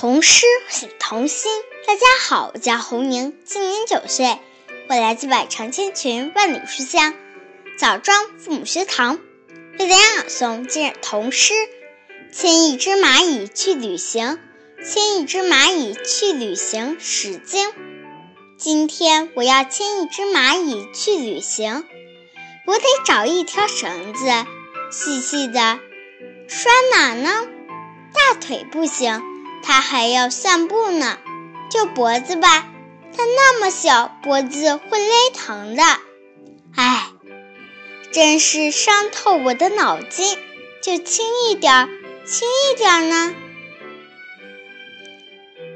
童诗童心。大家好，我叫侯宁，今年九岁，我来自百城千群，万里书香枣庄父母学堂，为大家朗诵今日童诗：牵一只蚂蚁去旅行，牵一只蚂蚁去旅行。史经。今天我要牵一只蚂蚁去旅行，我得找一条绳子，细细的拴哪呢？大腿不行。它还要散步呢，就脖子吧，它那么小，脖子会勒疼的。唉，真是伤透我的脑筋。就轻一点，轻一点呢。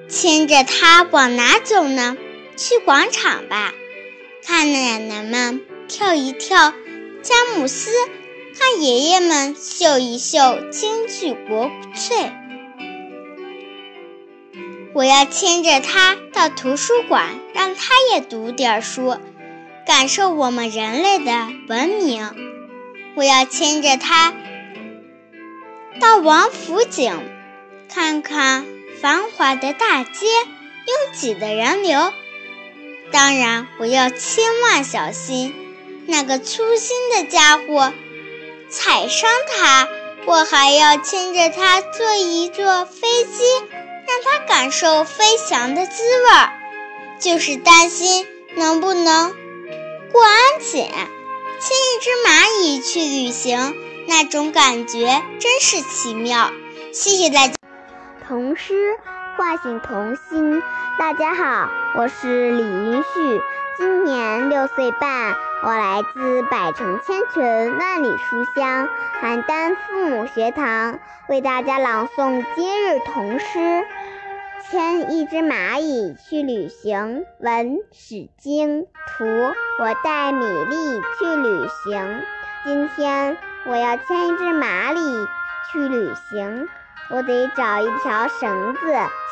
牵着它往哪走呢？去广场吧，看奶奶们跳一跳佳木斯，看爷爷们秀一秀京剧国粹。我要牵着它到图书馆，让它也读点书，感受我们人类的文明。我要牵着它到王府井，看看繁华的大街，拥挤的人流。当然，我要千万小心那个粗心的家伙踩伤它。我还要牵着它坐一坐飞机。让他感受飞翔的滋味儿，就是担心能不能过安检。牵一只蚂蚁去旅行，那种感觉真是奇妙。谢谢大家。童诗唤醒童心。大家好，我是李云旭，今年六岁半，我来自百城千群万里书香邯郸父母学堂，为大家朗诵今日童诗。牵一只蚂蚁去旅行，文史经图。我带米粒去旅行。今天我要牵一只蚂蚁去旅行，我得找一条绳子，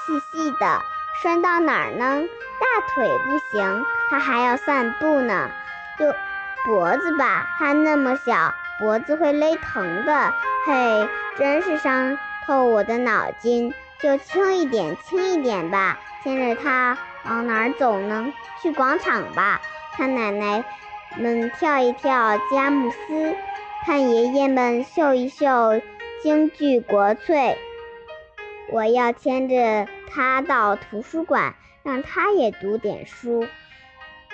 细细的，拴到哪儿呢？大腿不行，它还要散步呢。就脖子吧，它那么小，脖子会勒疼的。嘿，真是伤透我的脑筋。就轻一点，轻一点吧。牵着它往哪儿走呢？去广场吧，看奶奶们跳一跳佳木斯，看爷爷们秀一秀京剧国粹。我要牵着他到图书馆，让他也读点书，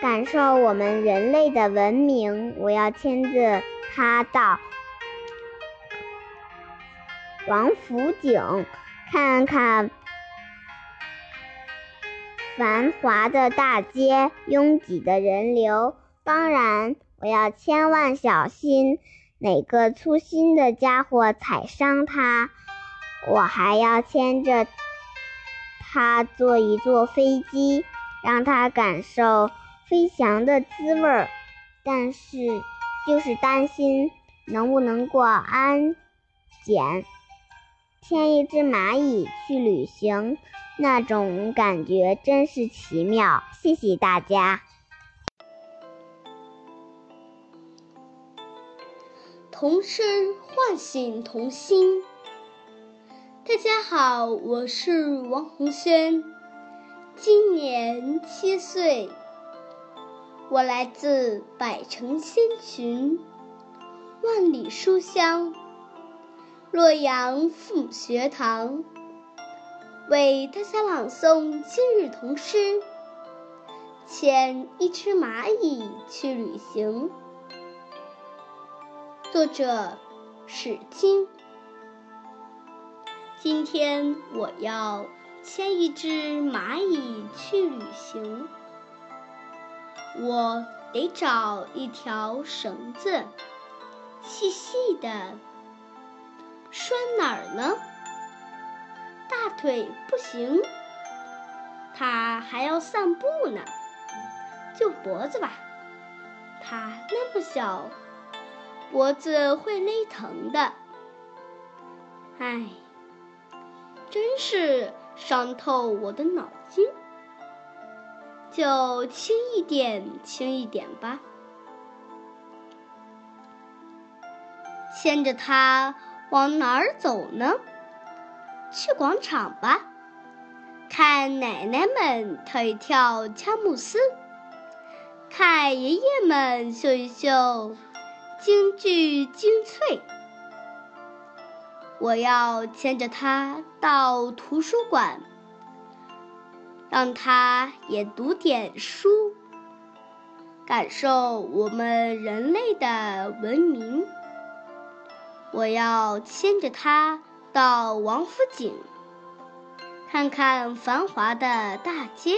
感受我们人类的文明。我要牵着他到王府井。看看繁华的大街，拥挤的人流。当然，我要千万小心哪个粗心的家伙踩伤他。我还要牵着他坐一坐飞机，让他感受飞翔的滋味儿。但是，就是担心能不能过安检。牵一只蚂蚁去旅行，那种感觉真是奇妙。谢谢大家。童诗唤醒童心。大家好，我是王红轩，今年七岁，我来自百城千群，万里书香。洛阳父母学堂为大家朗诵今日童诗：牵一只蚂蚁去旅行。作者史金。今天我要牵一只蚂蚁去旅行，我得找一条绳子，细细的。拴哪儿呢？大腿不行，它还要散步呢。就脖子吧，它那么小，脖子会勒疼的。唉，真是伤透我的脑筋。就轻一点，轻一点吧，牵着它。往哪儿走呢？去广场吧，看奶奶们跳一跳佳木斯，看爷爷们秀一秀京剧精粹。我要牵着他到图书馆，让他也读点书，感受我们人类的文明。我要牵着他到王府井，看看繁华的大街，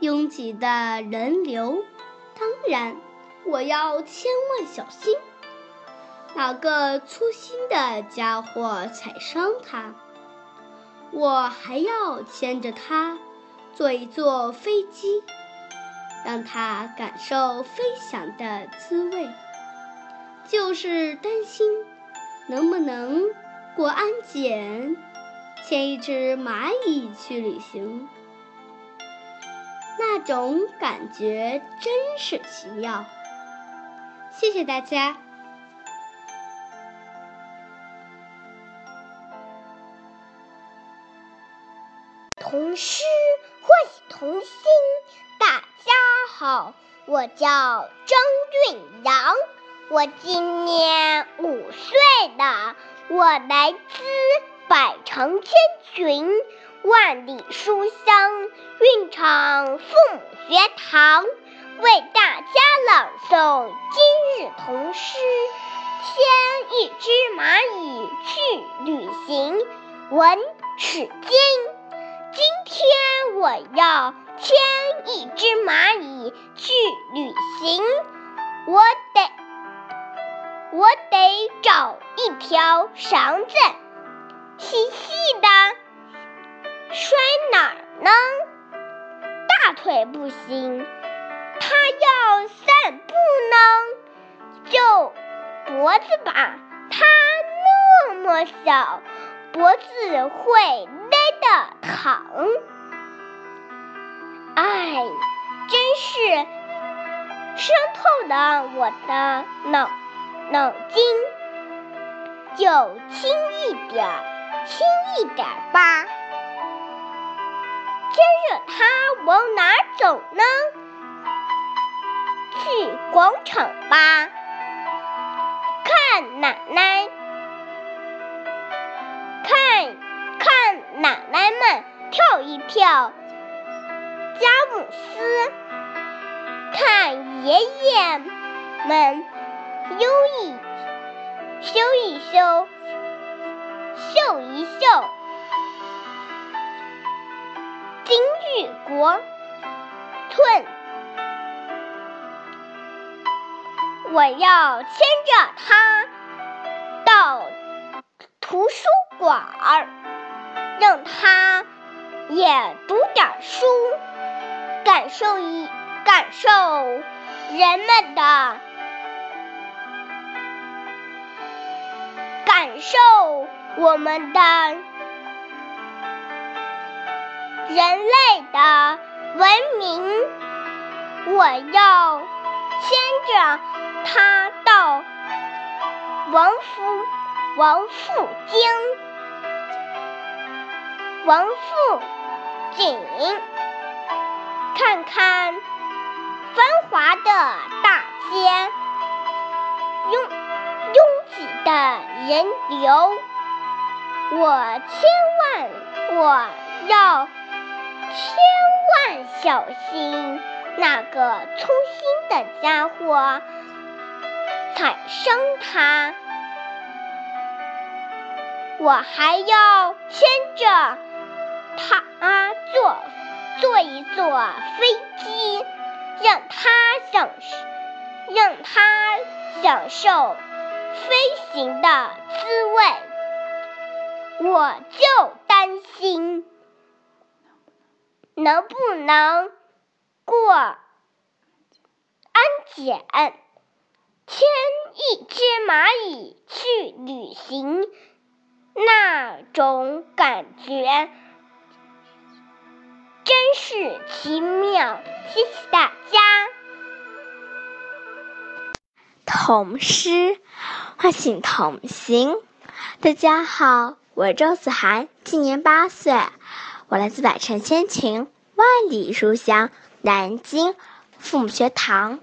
拥挤的人流。当然，我要千万小心。哪个粗心的家伙踩伤它？我还要牵着它坐一坐飞机，让它感受飞翔的滋味。就是担心能不能过安检，牵一只蚂蚁去旅行，那种感觉真是奇妙。谢谢大家。诗唤醒童心。大家好，我叫张韵阳，我今年五岁了。我来自百城千群，万里书香韵场父母学堂，为大家朗诵今日童诗。牵一只蚂蚁去旅行，文史经。今天我要牵一只蚂蚁去旅行，我得我得找一条绳子，细细的，拴哪儿呢？大腿不行，它要散步呢，就脖子吧，它那么小，脖子会累。的疼，哎，真是伤透了我的脑脑筋。就轻一点，轻一点吧。牵着它往哪走呢？去广场吧，看奶奶。们跳一跳佳木斯，看爷爷们悠一修一修秀一秀金玉国寸。我要牵着它到图书馆儿。让他也读点书，感受一感受人们的，感受我们的人类的文明。我要牵着他到王府王府京。王府井，看看繁华的大街，拥拥挤的人流。我千万，我要千万小心那个粗心的家伙踩伤他。我还要牵着。他坐坐一坐飞机，让他享让他享受飞行的滋味。我就担心能不能过安检，牵一只蚂蚁去旅行，那种感觉。真是奇妙，谢谢大家。童诗唤醒童心。大家好，我是周子涵，今年八岁，我来自百城千群，万里书香，南京父母学堂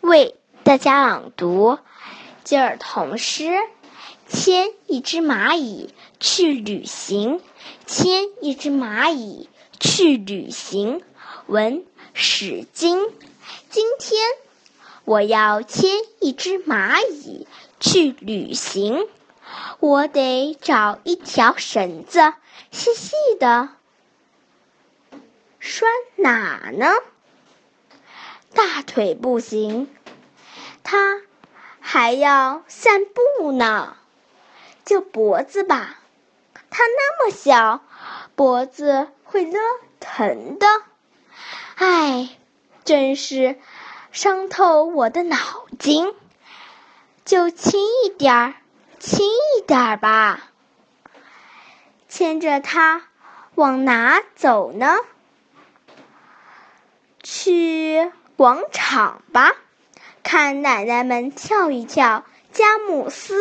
为大家朗读今儿童诗《牵一只蚂蚁去旅行》。牵一只蚂蚁去旅行，文史经。今天我要牵一只蚂蚁去旅行，我得找一条绳子，细细的拴哪呢？大腿不行，它还要散步呢，就脖子吧。它那么小，脖子会勒疼的。唉，真是伤透我的脑筋。就轻一点儿，轻一点儿吧。牵着它往哪走呢？去广场吧，看奶奶们跳一跳佳木斯。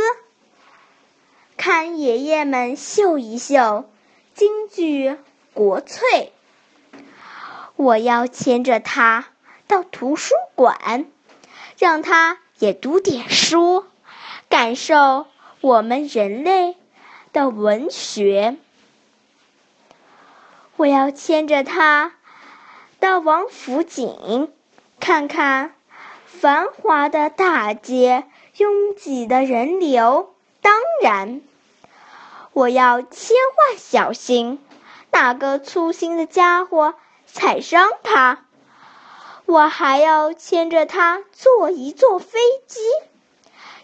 看爷爷们秀一秀京剧国粹，我要牵着他到图书馆，让他也读点书，感受我们人类的文学。我要牵着他到王府井，看看繁华的大街，拥挤的人流。当然。我要千万小心，那个粗心的家伙踩伤它。我还要牵着他坐一坐飞机，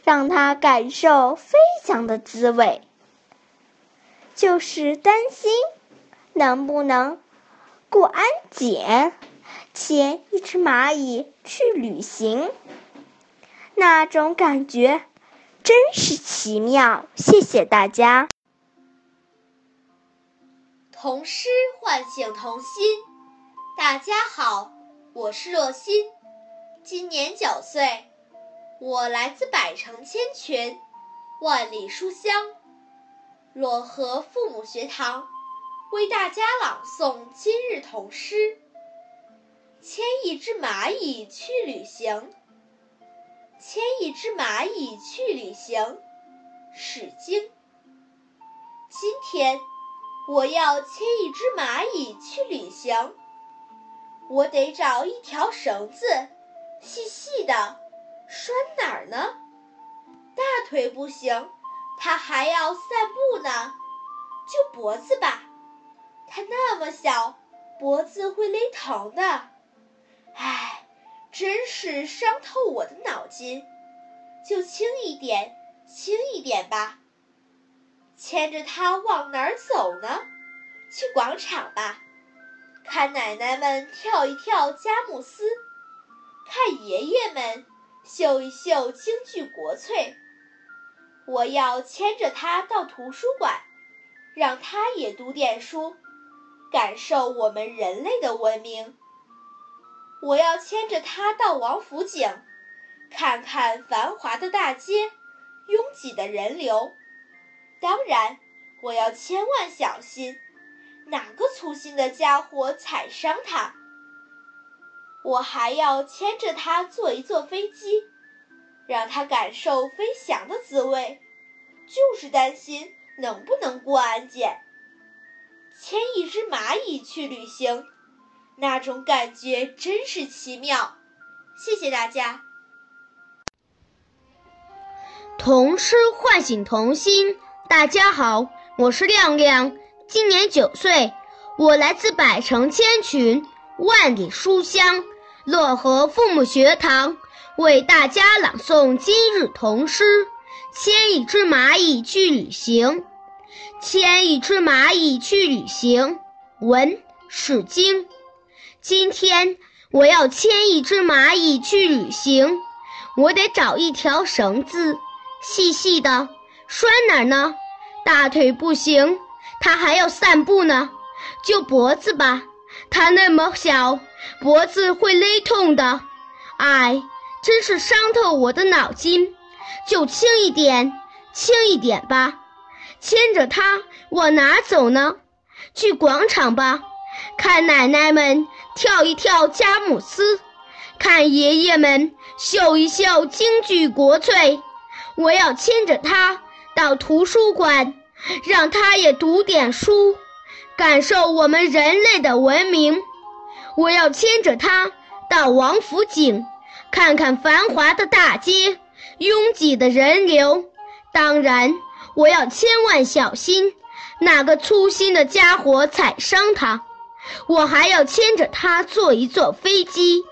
让他感受飞翔的滋味。就是担心能不能过安检，牵一只蚂蚁去旅行，那种感觉真是奇妙。谢谢大家。童诗唤醒童心。大家好，我是若欣，今年九岁，我来自百城千群，万里书香漯河父母学堂，为大家朗诵今日童诗。牵一只蚂蚁去旅行，牵一只蚂蚁去旅行，《史经》。今天。我要牵一只蚂蚁去旅行，我得找一条绳子，细细的，拴哪儿呢？大腿不行，它还要散步呢，就脖子吧。它那么小，脖子会勒疼的。唉，真是伤透我的脑筋。就轻一点，轻一点吧。牵着它往哪儿走呢？去广场吧，看奶奶们跳一跳佳木斯，看爷爷们秀一秀京剧国粹。我要牵着它到图书馆，让它也读点书，感受我们人类的文明。我要牵着它到王府井，看看繁华的大街，拥挤的人流。当然，我要千万小心，哪个粗心的家伙踩伤它。我还要牵着它坐一坐飞机，让它感受飞翔的滋味，就是担心能不能过安检。牵一只蚂蚁去旅行，那种感觉真是奇妙。谢谢大家。童诗唤醒童心。大家好，我是亮亮，今年九岁，我来自百城千群，万里书香漯河父母学堂，为大家朗诵今日童诗。牵一只蚂蚁去旅行，牵一只蚂蚁去旅行。文史经。今天我要牵一只蚂蚁去旅行，我得找一条绳子，细细的。拴哪儿呢？大腿不行，它还要散步呢，就脖子吧。它那么小，脖子会勒痛的。哎，真是伤透我的脑筋。就轻一点，轻一点吧。牵着它往哪走呢？去广场吧，看奶奶们跳一跳佳木斯，看爷爷们秀一秀京剧国粹。我要牵着他到图书馆，让他也读点书，感受我们人类的文明。我要牵着他到王府井，看看繁华的大街，拥挤的人流。当然，我要千万小心。哪个粗心的家伙踩伤他？我还要牵着他坐一坐飞机，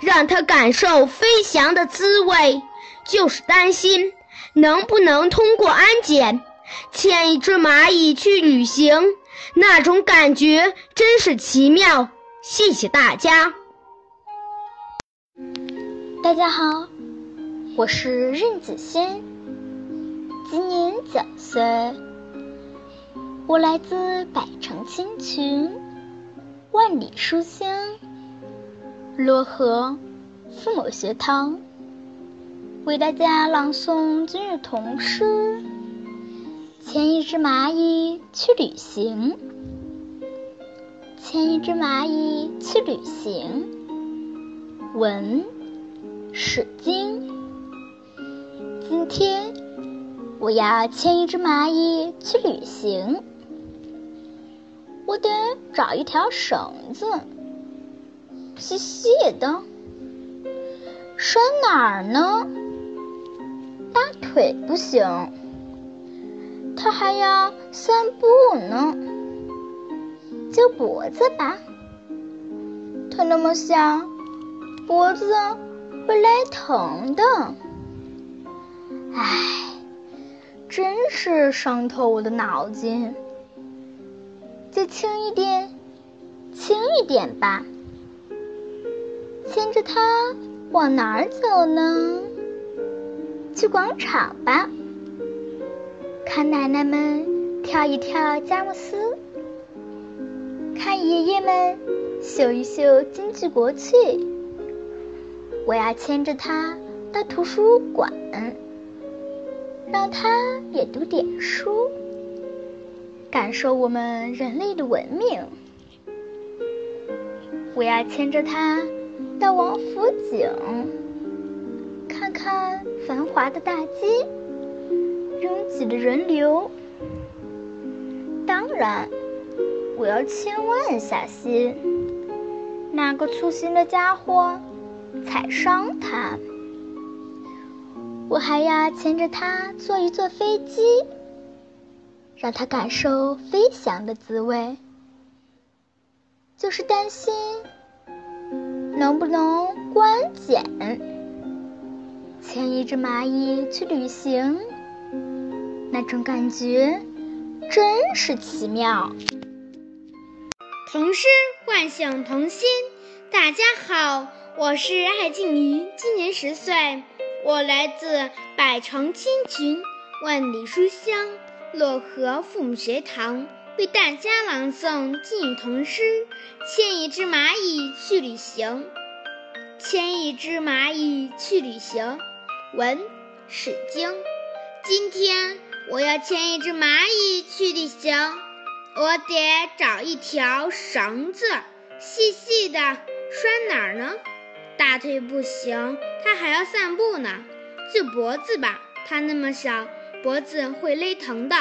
让他感受飞翔的滋味。就是担心能不能通过安检。牵一只蚂蚁去旅行，那种感觉真是奇妙。谢谢大家。大家好，我是任子轩，今年九岁。我来自百城千群，万里书香，漯河父母学堂，为大家朗诵今日童诗。牵一只蚂蚁去旅行，牵一只蚂蚁去旅行。文，史金。今天我要牵一只蚂蚁去旅行。我得找一条绳子，细细的，拴哪儿呢？大腿不行，他还要散步呢，就脖子吧。他那么小，脖子会勒疼的。唉，真是伤透我的脑筋。就轻一点，轻一点吧。牵着它往哪儿走呢？去广场吧，看奶奶们跳一跳佳木斯，看爷爷们秀一秀京剧国粹。我要牵着它到图书馆，让它也读点书。感受我们人类的文明。我要牵着它到王府井，看看繁华的大街，拥挤的人流。当然，我要千万小心，哪个粗心的家伙踩伤它。我还要牵着它坐一坐飞机。让他感受飞翔的滋味，就是担心能不能过安检。牵一只蚂蚁去旅行，那种感觉真是奇妙。童诗唤醒童心，大家好，我是艾静怡，今年十岁，我来自百城千群，万里书香。漯河父母学堂为大家朗诵近童诗《牵一只蚂蚁去旅行》。牵一只蚂蚁去旅行，文史经。今天我要牵一只蚂蚁去旅行，我得找一条绳子，细细的拴哪儿呢？大腿不行，它还要散步呢，就脖子吧，它那么小。脖子会勒疼的，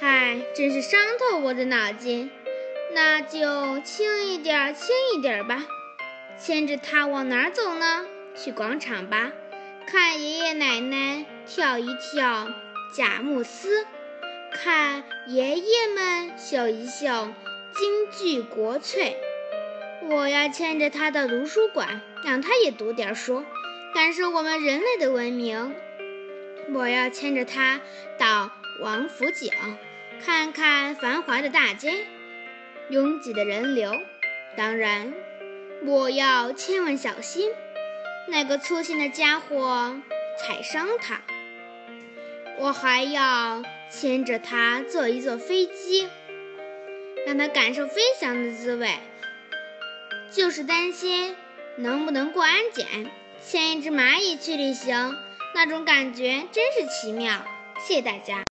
唉，真是伤透我的脑筋。那就轻一点，轻一点吧。牵着它往哪儿走呢？去广场吧，看爷爷奶奶跳一跳贾木斯，看爷爷们秀一秀京剧国粹。我要牵着他到图书馆，让他也读点书，感受我们人类的文明。我要牵着他到王府井，看看繁华的大街，拥挤的人流。当然，我要千万小心，那个粗心的家伙踩伤它。我还要牵着它坐一坐飞机，让它感受飞翔的滋味。就是担心能不能过安检，牵一只蚂蚁去旅行。那种感觉真是奇妙，谢谢大家。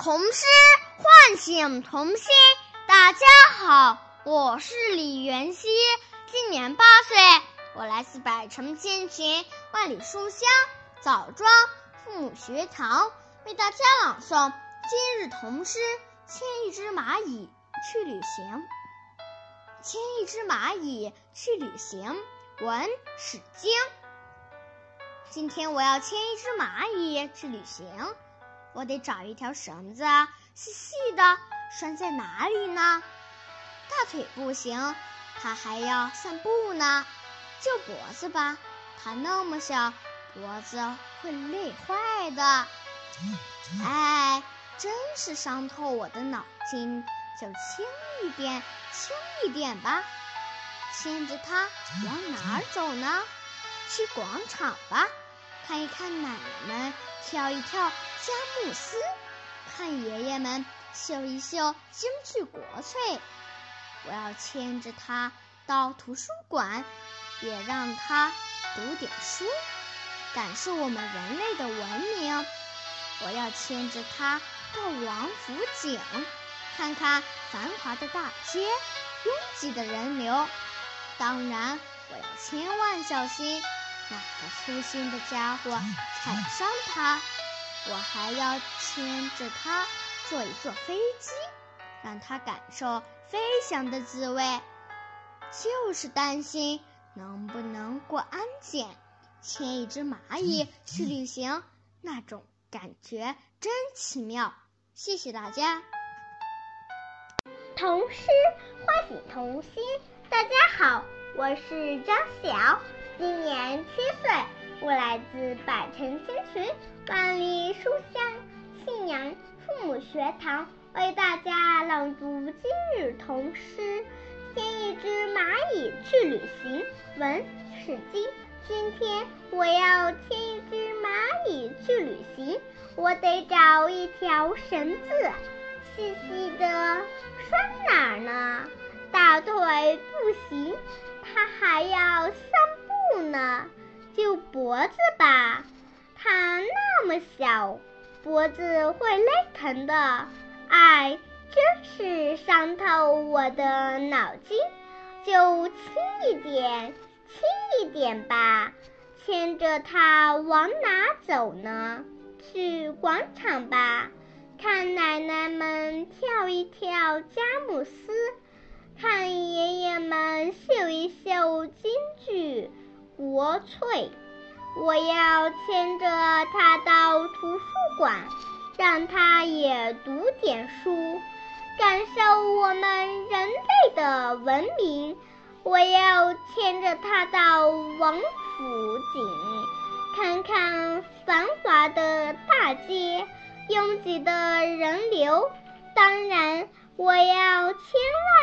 童诗唤醒童心。大家好，我是李元熙，今年八岁，我来自百城千群、万里书香枣庄父母学堂，为大家朗诵今日童诗《牵一只蚂蚁去旅行》。牵一只蚂蚁去旅行，文史经。今天我要牵一只蚂蚁去旅行，我得找一条绳子，细细的拴在哪里呢？大腿不行，它还要散步呢。就脖子吧，它那么小，脖子会累坏的。哎，真是伤透我的脑筋。就轻一点，轻一点吧。牵着它往哪儿走呢？去广场吧，看一看奶奶们跳一跳佳木斯，看爷爷们秀一秀京剧国粹。我要牵着它到图书馆，也让它读点书，感受我们人类的文明。我要牵着它到王府井。看看繁华的大街，拥挤的人流。当然，我要千万小心，那个粗心的家伙踩伤它。我还要牵着它坐一坐飞机，让它感受飞翔的滋味。就是担心能不能过安检。牵一只蚂蚁去旅行，那种感觉真奇妙。谢谢大家。童诗唤醒童心。大家好，我是张晓，今年七岁，我来自百城千群、万里书香信阳父母学堂，为大家朗读今日童诗。牵一只蚂蚁去旅行，文史经。今天我要牵一只蚂蚁去旅行，我得找一条绳子。细细的拴哪儿呢？大腿不行，它还要散步呢。就脖子吧，它那么小，脖子会勒疼的。哎，真是伤透我的脑筋。就轻一点，轻一点吧。牵着它往哪走呢？去广场吧。看奶奶们跳一跳佳木斯，看爷爷们秀一秀京剧国粹。我要牵着它到图书馆，让他也读点书，感受我们人类的文明。我要牵着他到王府井，看看繁华的大街。拥挤的人流，当然我要千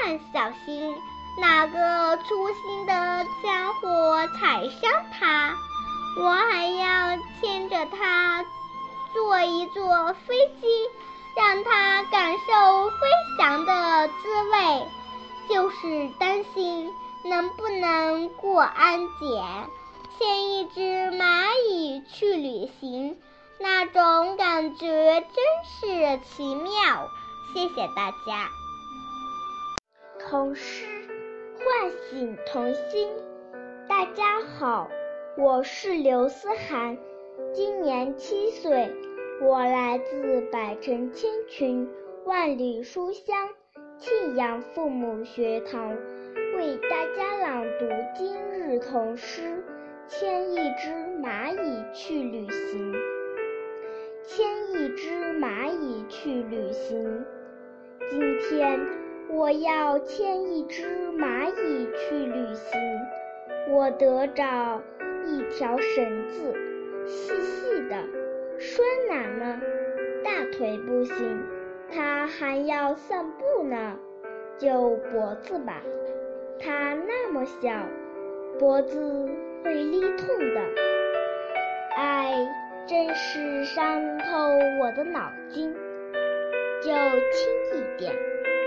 万小心，那个粗心的家伙踩伤它。我还要牵着它坐一坐飞机，让他感受飞翔的滋味。就是担心能不能过安检，牵一只蚂蚁去旅行。那种感觉真是奇妙，谢谢大家。童诗唤醒童心，大家好，我是刘思涵，今年七岁，我来自百城千群、万里书香庆阳父母学堂，为大家朗读今日童诗《牵一只蚂蚁去旅行》。牵一只蚂蚁去旅行。今天我要牵一只蚂蚁去旅行，我得找一条绳子，细细的，拴哪呢？大腿不行，它还要散步呢。就脖子吧，它那么小，脖子会勒痛的。哎。真是伤透我的脑筋，就轻一点，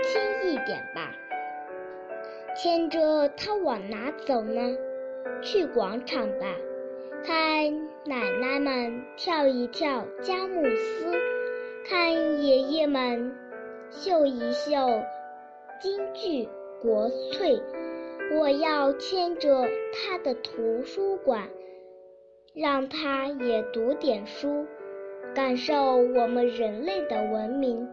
轻一点吧。牵着它往哪走呢？去广场吧，看奶奶们跳一跳佳木斯，看爷爷们秀一秀京剧国粹。我要牵着他的图书馆，让他也读点书，感受我们人类的文明。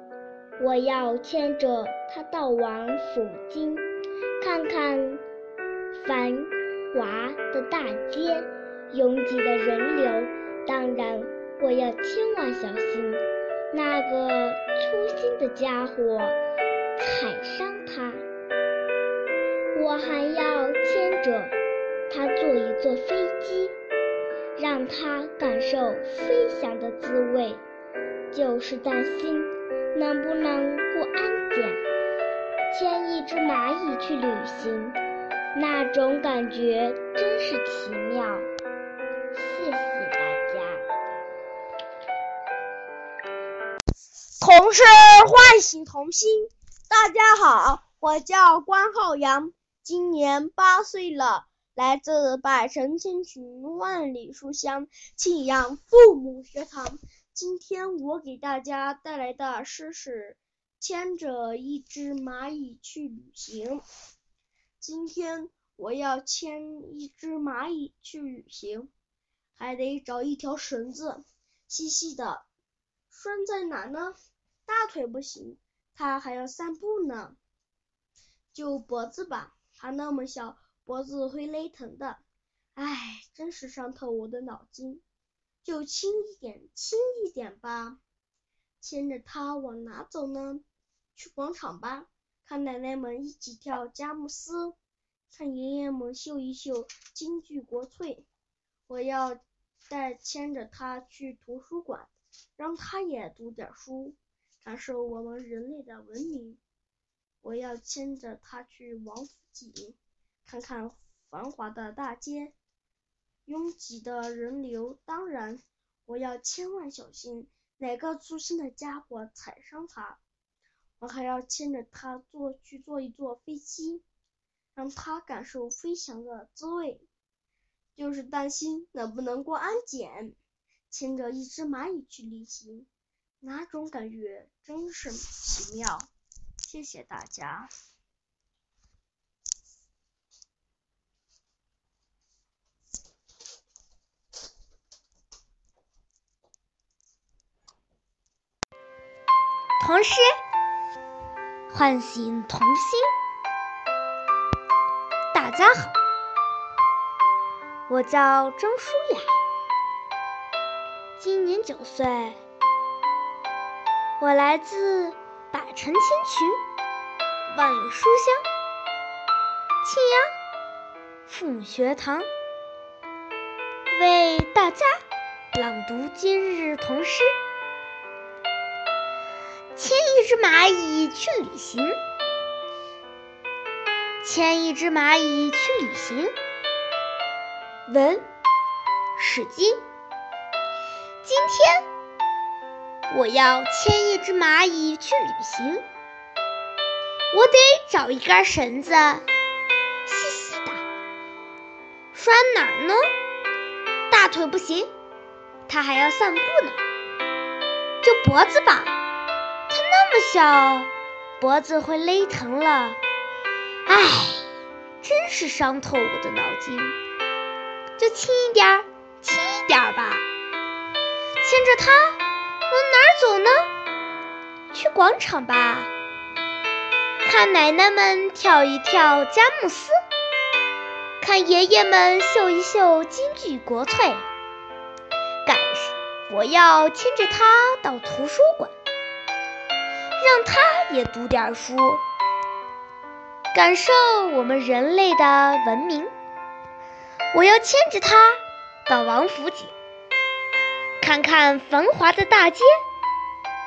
我要牵着他到王府京，看看繁华的大街，拥挤的人流。当然，我要千万小心那个粗心的家伙踩伤他。我还要牵着他坐一坐飞机，让他感受飞翔的滋味。就是担心能不能过安检。牵一只蚂蚁去旅行，那种感觉真是奇妙。童诗唤醒童心。大家好，我叫关浩洋。今年八岁了，来自百城千群，万里书香，庆阳父母学堂。今天我给大家带来的诗是《牵着一只蚂蚁去旅行》。今天我要牵一只蚂蚁去旅行，还得找一条绳子，细细的拴在哪呢？大腿不行，他还要散步呢，就脖子吧。他那么小，脖子会勒疼的。唉，真是伤透我的脑筋。就轻一点，轻一点吧。牵着他往哪走呢？去广场吧，看奶奶们一起跳佳木斯，看爷爷们秀一秀京剧国粹。我要带牵着他去图书馆，让他也读点书，感受我们人类的文明。我要牵着它去王府井，看看繁华的大街，拥挤的人流。当然，我要千万小心哪个粗心的家伙踩伤它。我还要牵着它坐去坐一坐飞机，让它感受飞翔的滋味。就是担心能不能过安检。牵着一只蚂蚁去旅行，哪种感觉真是奇妙。谢谢大家。童诗唤醒童心。大家好，我叫张舒雅，今年九岁，我来自。百城千渠，万里书香。庆阳父母学堂为大家朗读今日童诗。牵一只蚂蚁去旅行，牵一只蚂蚁去旅行。文，史经。今天。我要牵一只蚂蚁去旅行，我得找一根绳子，细细的，拴哪儿呢？大腿不行，它还要散步呢。就脖子吧，它那么小，脖子会勒疼了。唉，真是伤透我的脑筋。就轻一点儿，轻一点儿吧，牵着它。往哪儿走呢？去广场吧，看奶奶们跳一跳佳木斯，看爷爷们秀一秀京剧国粹。赶，我要牵着他到图书馆，让他也读点书，感受我们人类的文明。我要牵着他到王府井。看看繁华的大街，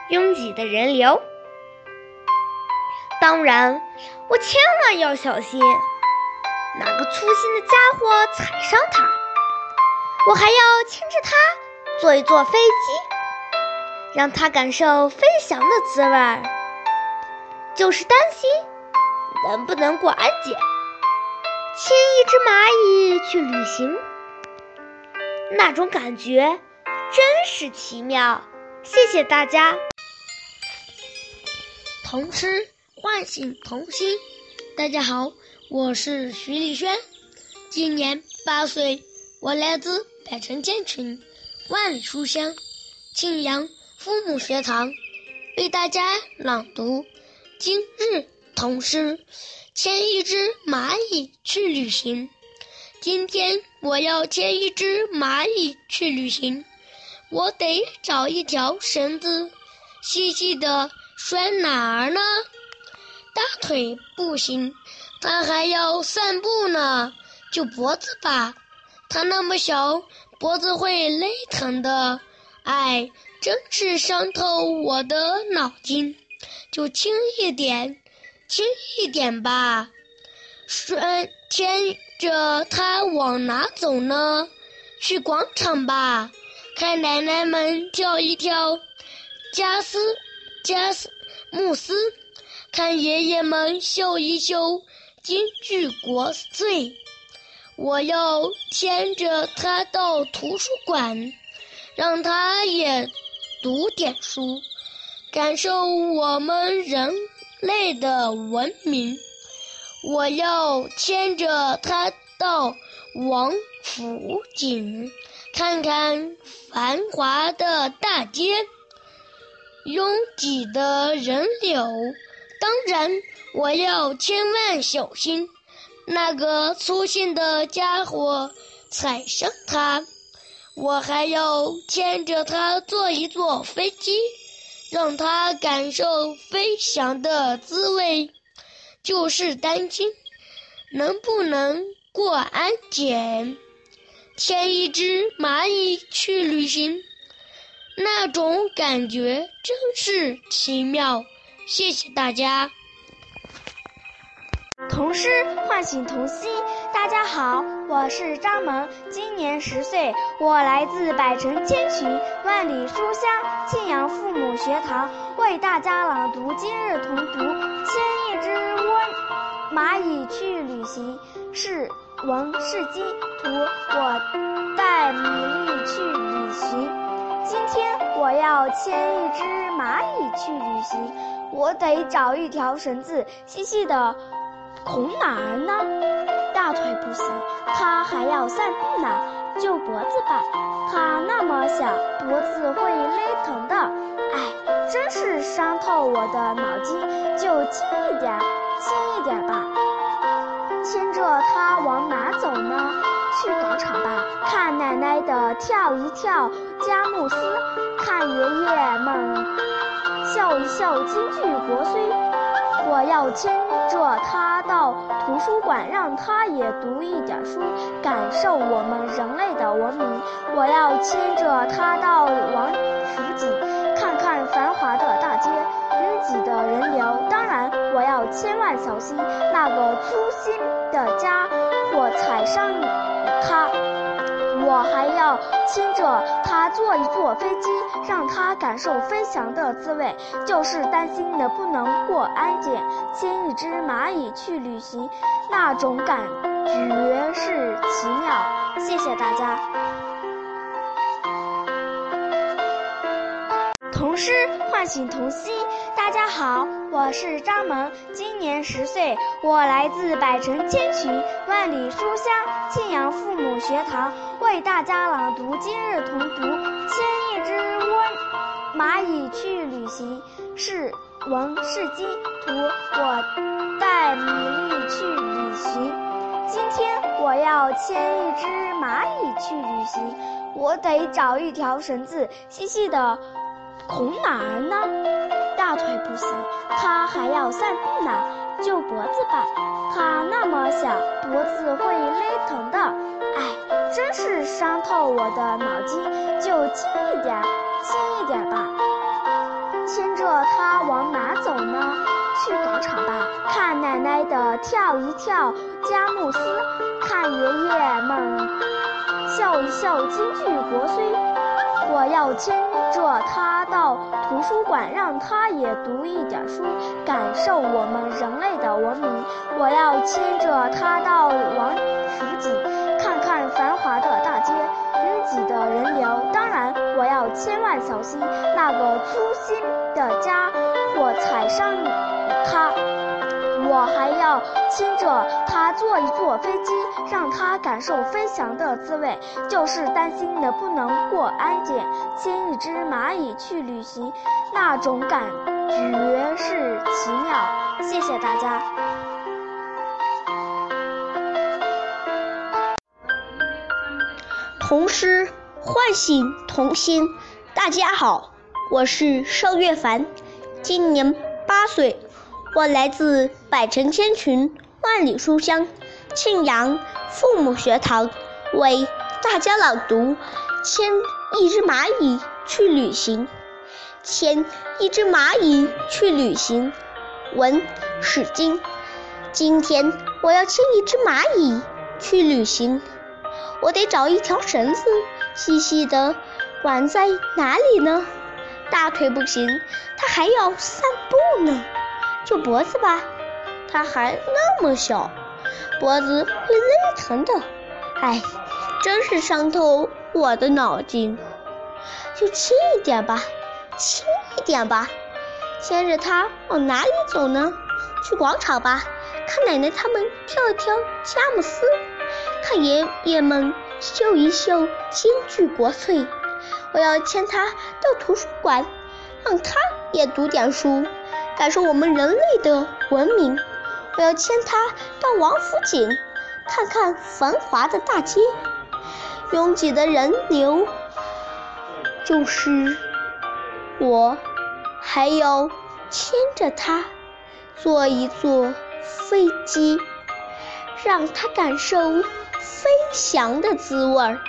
拥挤的人流。当然，我千万要小心，哪个粗心的家伙踩伤它。我还要牵着它坐一坐飞机，让它感受飞翔的滋味儿。就是担心能不能过安检。牵一只蚂蚁去旅行，那种感觉。真是奇妙，谢谢大家。童诗唤醒童心。大家好，我是徐丽轩，今年八岁，我来自百城千群，万里书香，庆阳父母学堂，为大家朗读今日童诗。牵一只蚂蚁去旅行。今天我要牵一只蚂蚁去旅行，我得找一条绳子，细细的。拴哪儿呢？大腿不行，他还要散步呢。就脖子吧，他那么小，脖子会勒疼的。哎，真是伤透我的脑筋。就轻一点，轻一点吧。拴牵着它往哪走呢？去广场吧，看奶奶们跳一跳，加斯。加斯穆斯，看爷爷们秀一秀京剧国粹。我要牵着他到图书馆，让他也读点书，感受我们人类的文明。我要牵着他到王府井，看看繁华的大街。拥挤的人流，当然我要千万小心，那个粗心的家伙踩伤它。我还要牵着它坐一坐飞机，让它感受飞翔的滋味。就是担心能不能过安检，牵一只蚂蚁去旅行。那种感觉真是奇妙，谢谢大家。童诗唤醒童心，大家好，我是张萌，今年十岁，我来自百城千群，万里书香庆阳父母学堂，为大家朗读今日童读。牵一只蜗蚂蚁去旅行，是王是基图，我带米粒去旅行。今天我要牵一只蚂蚁去旅行，我得找一条绳子，细细的孔哪儿呢？大腿不行，它还要散步呢。就脖子吧，它那么小，脖子会勒疼的。哎，真是伤透我的脑筋。就轻一点，轻奶奶的跳一跳佳木斯，看爷爷们笑一笑京剧国粹。我要牵着他到图书馆，让他也读一点书，感受我们人类的文明。我要牵着他到王府井，看看繁华的大街，拥挤的人流。当然，我要千万小心那个粗心的家伙踩伤。他，我还要牵着他坐一坐飞机，让他感受飞翔的滋味。就是担心能不能过安检。牵一只蚂蚁去旅行，那种感觉是奇妙。谢谢大家。童诗唤醒童心。大家好，我是张萌，今年十岁，我来自百城千群，万里书香庆阳父母学堂，为大家朗读今日童读。牵一只蜗蚂蚁去旅行，是文是基图，我带米粒去旅行。今天我要牵一只蚂蚁去旅行，我得找一条绳子，细细的。孔哪儿呢？不行，它还要散步呢。就脖子吧，它那么小，脖子会勒疼的。哎，真是伤透我的脑筋。就轻一点，轻一点吧。牵着它往哪走呢？去广场吧，看奶奶的跳一跳佳木斯，看爷爷们笑一笑京剧国粹。我要牵。着他到图书馆，让他也读一点书，感受我们人类的文明。我要牵着他到王府井，看看繁华的大街，拥挤的人流。当然，我要千万小心那个粗心的家伙踩伤。我还要牵着它坐一坐飞机，让它感受飞翔的滋味，就是担心能不能过安检。牵一只蚂蚁去旅行，那种感觉是奇妙。谢谢大家。童诗唤醒童心。大家好，我是邵月凡，今年八岁，我来自百城千群万里书香庆阳父母学堂，为大家朗读《牵一只蚂蚁去旅行》。牵一只蚂蚁去旅行，文史经。今天我要牵一只蚂蚁去旅行。我得找一条绳子，细细的挽在哪里呢？大腿不行，它还要散步呢。就脖子吧，它还那么小，脖子会勒疼的。哎，真是伤透我的脑筋。就轻一点吧，轻一点吧。牵着它往哪里走呢？去广场吧，看奶奶他们跳一跳佳木斯。看爷爷们秀一秀京剧国粹，我要牵他到图书馆，让他也读点书，感受我们人类的文明。我要牵他到王府井，看看繁华的大街，拥挤的人流，就是我。还有牵着他坐一坐飞机，让他感受。飞翔的滋味儿，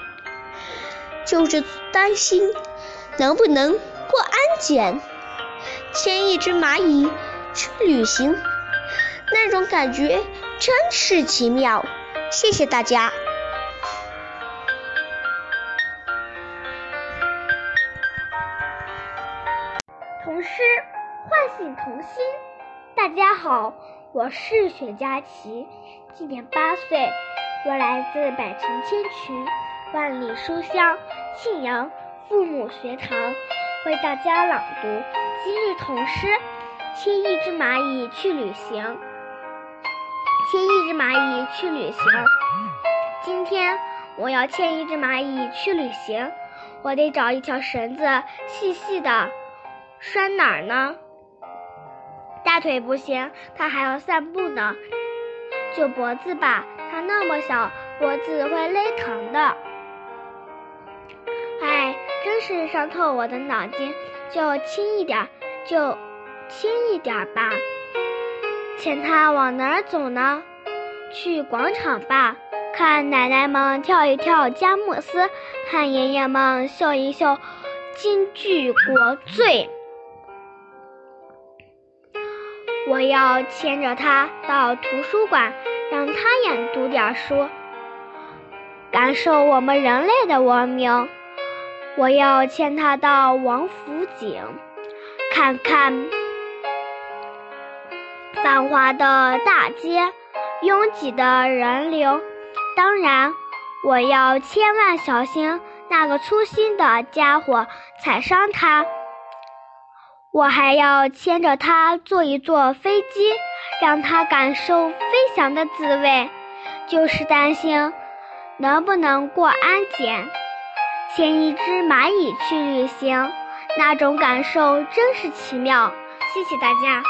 就是担心能不能过安检。牵一只蚂蚁去旅行，那种感觉真是奇妙。谢谢大家。童诗唤醒童心。大家好，我是雪佳琪，今年八岁。我来自百城千群、万里书香庆阳父母学堂，为大家朗读今日童诗《牵一只蚂蚁去旅行》。牵一只蚂蚁去旅行。今天我要牵一只蚂蚁去旅行，我得找一条绳子，细细的拴哪儿呢？大腿不行，它还要散步呢。就脖子吧。它那么小，脖子会勒疼的。哎，真是伤透我的脑筋。就轻一点，就轻一点吧。牵它往哪儿走呢？去广场吧，看奶奶们跳一跳佳木斯，看爷爷们秀一秀京剧国粹。我要牵着它到图书馆。让他也读点书，感受我们人类的文明。我要牵他到王府井，看看繁华的大街，拥挤的人流。当然，我要千万小心那个粗心的家伙踩伤他。我还要牵着他坐一坐飞机。让他感受飞翔的滋味，就是担心能不能过安检。牵一只蚂蚁去旅行，那种感受真是奇妙。谢谢大家。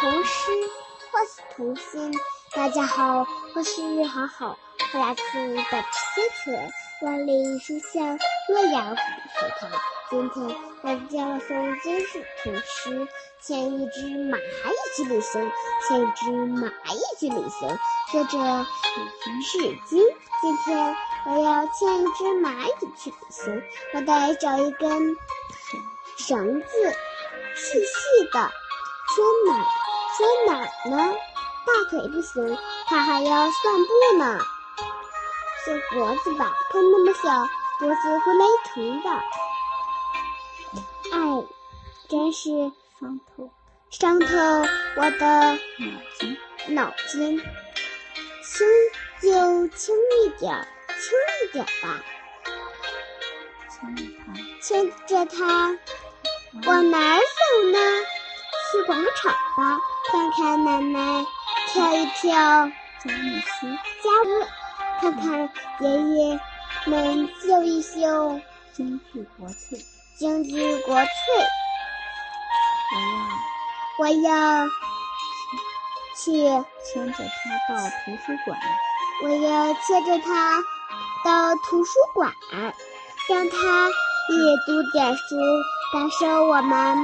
童诗唤醒童心。大家好，我是好好，我来自百池千万里书香洛阳府学堂。今天为大家诵今日童诗：牵一只蚂蚁去旅行，牵一只蚂蚁去旅行。作者李世金。今天我要牵一只蚂蚁去旅行，我得找一根绳子，细细的，牵哪牵哪呢？大腿不行，它还要散步呢。就脖子吧，它那么小，脖子会勒疼的。哎，真是伤透，伤透我的脑筋，脑筋。轻就轻一点，轻一点吧。牵着它，牵着它，往哪儿走呢？去广场吧，看看奶奶跳一跳佳木斯，家务，看看爷爷们秀一秀真是国粹，京剧国粹。我要，我要去牵着他到图书馆。我要牵着他到图书馆，让他也读点书，感受我们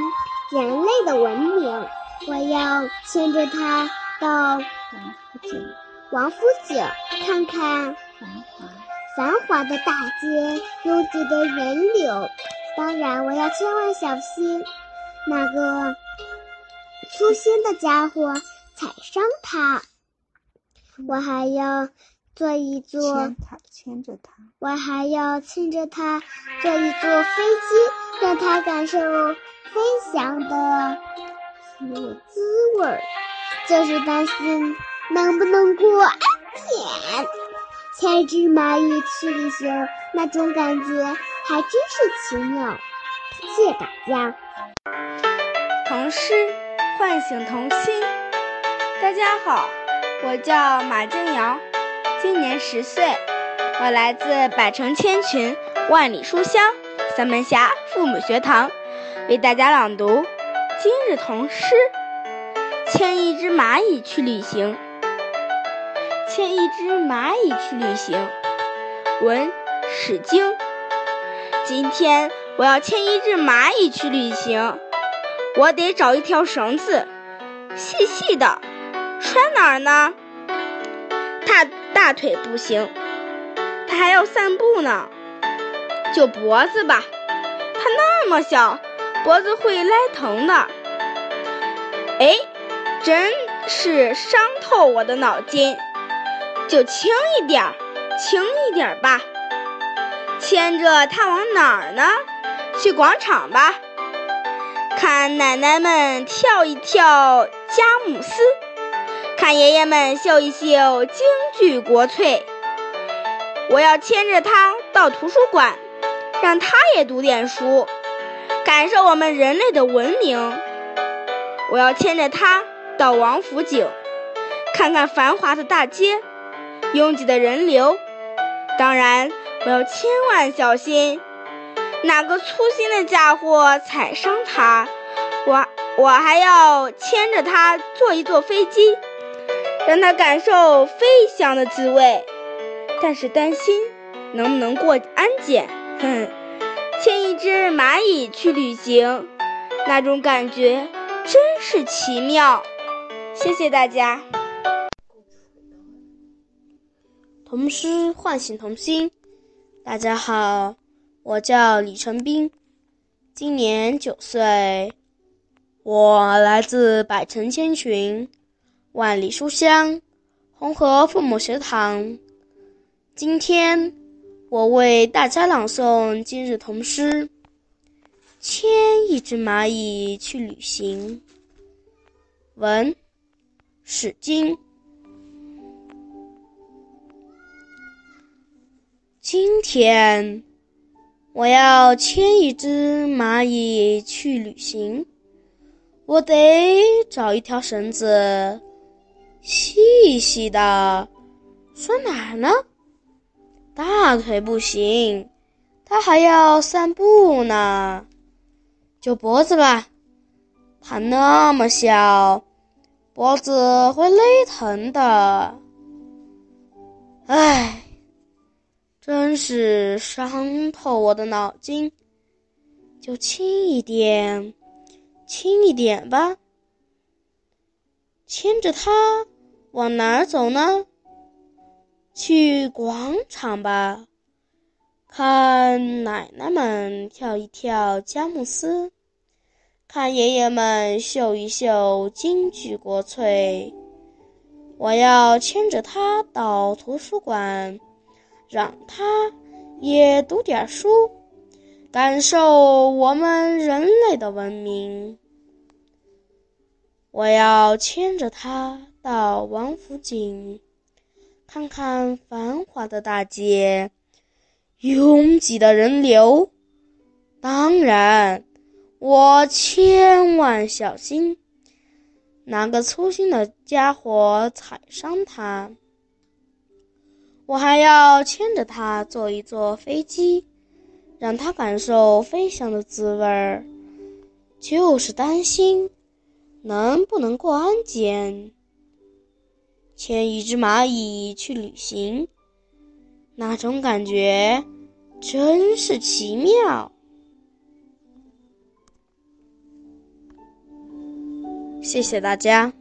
人类的文明。我要牵着他到王府井，王府井看看繁华繁华的大街，拥挤的人流。当然，我要千万小心那个粗心的家伙踩伤它。我还要坐一坐，牵着它，我还要牵着它坐一坐飞机，让它感受飞翔的滋味滋味儿。就是担心能不能过安检。牵一只蚂蚁去旅行，那种感觉还真是奇妙。谢谢大家。童诗唤醒童心。大家好。我叫马静瑶，今年十岁，我来自百城千群、万里书香三门峡父母学堂，为大家朗读今日童诗。牵一只蚂蚁去旅行，牵一只蚂蚁去旅行。文史经。今天我要牵一只蚂蚁去旅行，我得找一条绳子，细细的。拴哪儿呢？他大腿不行，他还要散步呢。就脖子吧，他那么小，脖子会勒疼的。哎，真是伤透我的脑筋。就轻一点，轻一点吧。牵着它往哪儿呢？去广场吧，看奶奶们跳一跳佳木斯。看爷爷们秀一秀京剧国粹，我要牵着他到图书馆，让他也读点书，感受我们人类的文明。我要牵着他到王府井，看看繁华的大街，拥挤的人流。当然，我要千万小心，哪个粗心的家伙踩伤他。我我还要牵着他坐一坐飞机。让他感受飞翔的滋味，但是担心能不能过安检。哼，牵一只蚂蚁去旅行，那种感觉真是奇妙。谢谢大家。童诗唤醒童心。大家好，我叫李成斌，今年九岁，我来自百城千群。万里书香，红河父母学堂。今天我为大家朗诵今日童诗：牵一只蚂蚁去旅行。文，史经。今天我要牵一只蚂蚁去旅行，我得找一条绳子。细细的，拴哪儿呢？大腿不行，它还要散步呢。就脖子吧，它那么小，脖子会勒疼的。唉，真是伤透我的脑筋。就轻一点，轻一点吧，牵着它。往哪儿走呢？去广场吧，看奶奶们跳一跳佳木斯，看爷爷们秀一秀京剧国粹。我要牵着它到图书馆，让他也读点书，感受我们人类的文明。我要牵着他。到王府井，看看繁华的大街，拥挤的人流。当然，我千万小心，拿个粗心的家伙踩伤他。我还要牵着它坐一坐飞机，让它感受飞翔的滋味儿，就是担心能不能过安检。牵一只蚂蚁去旅行，那种感觉真是奇妙。谢谢大家。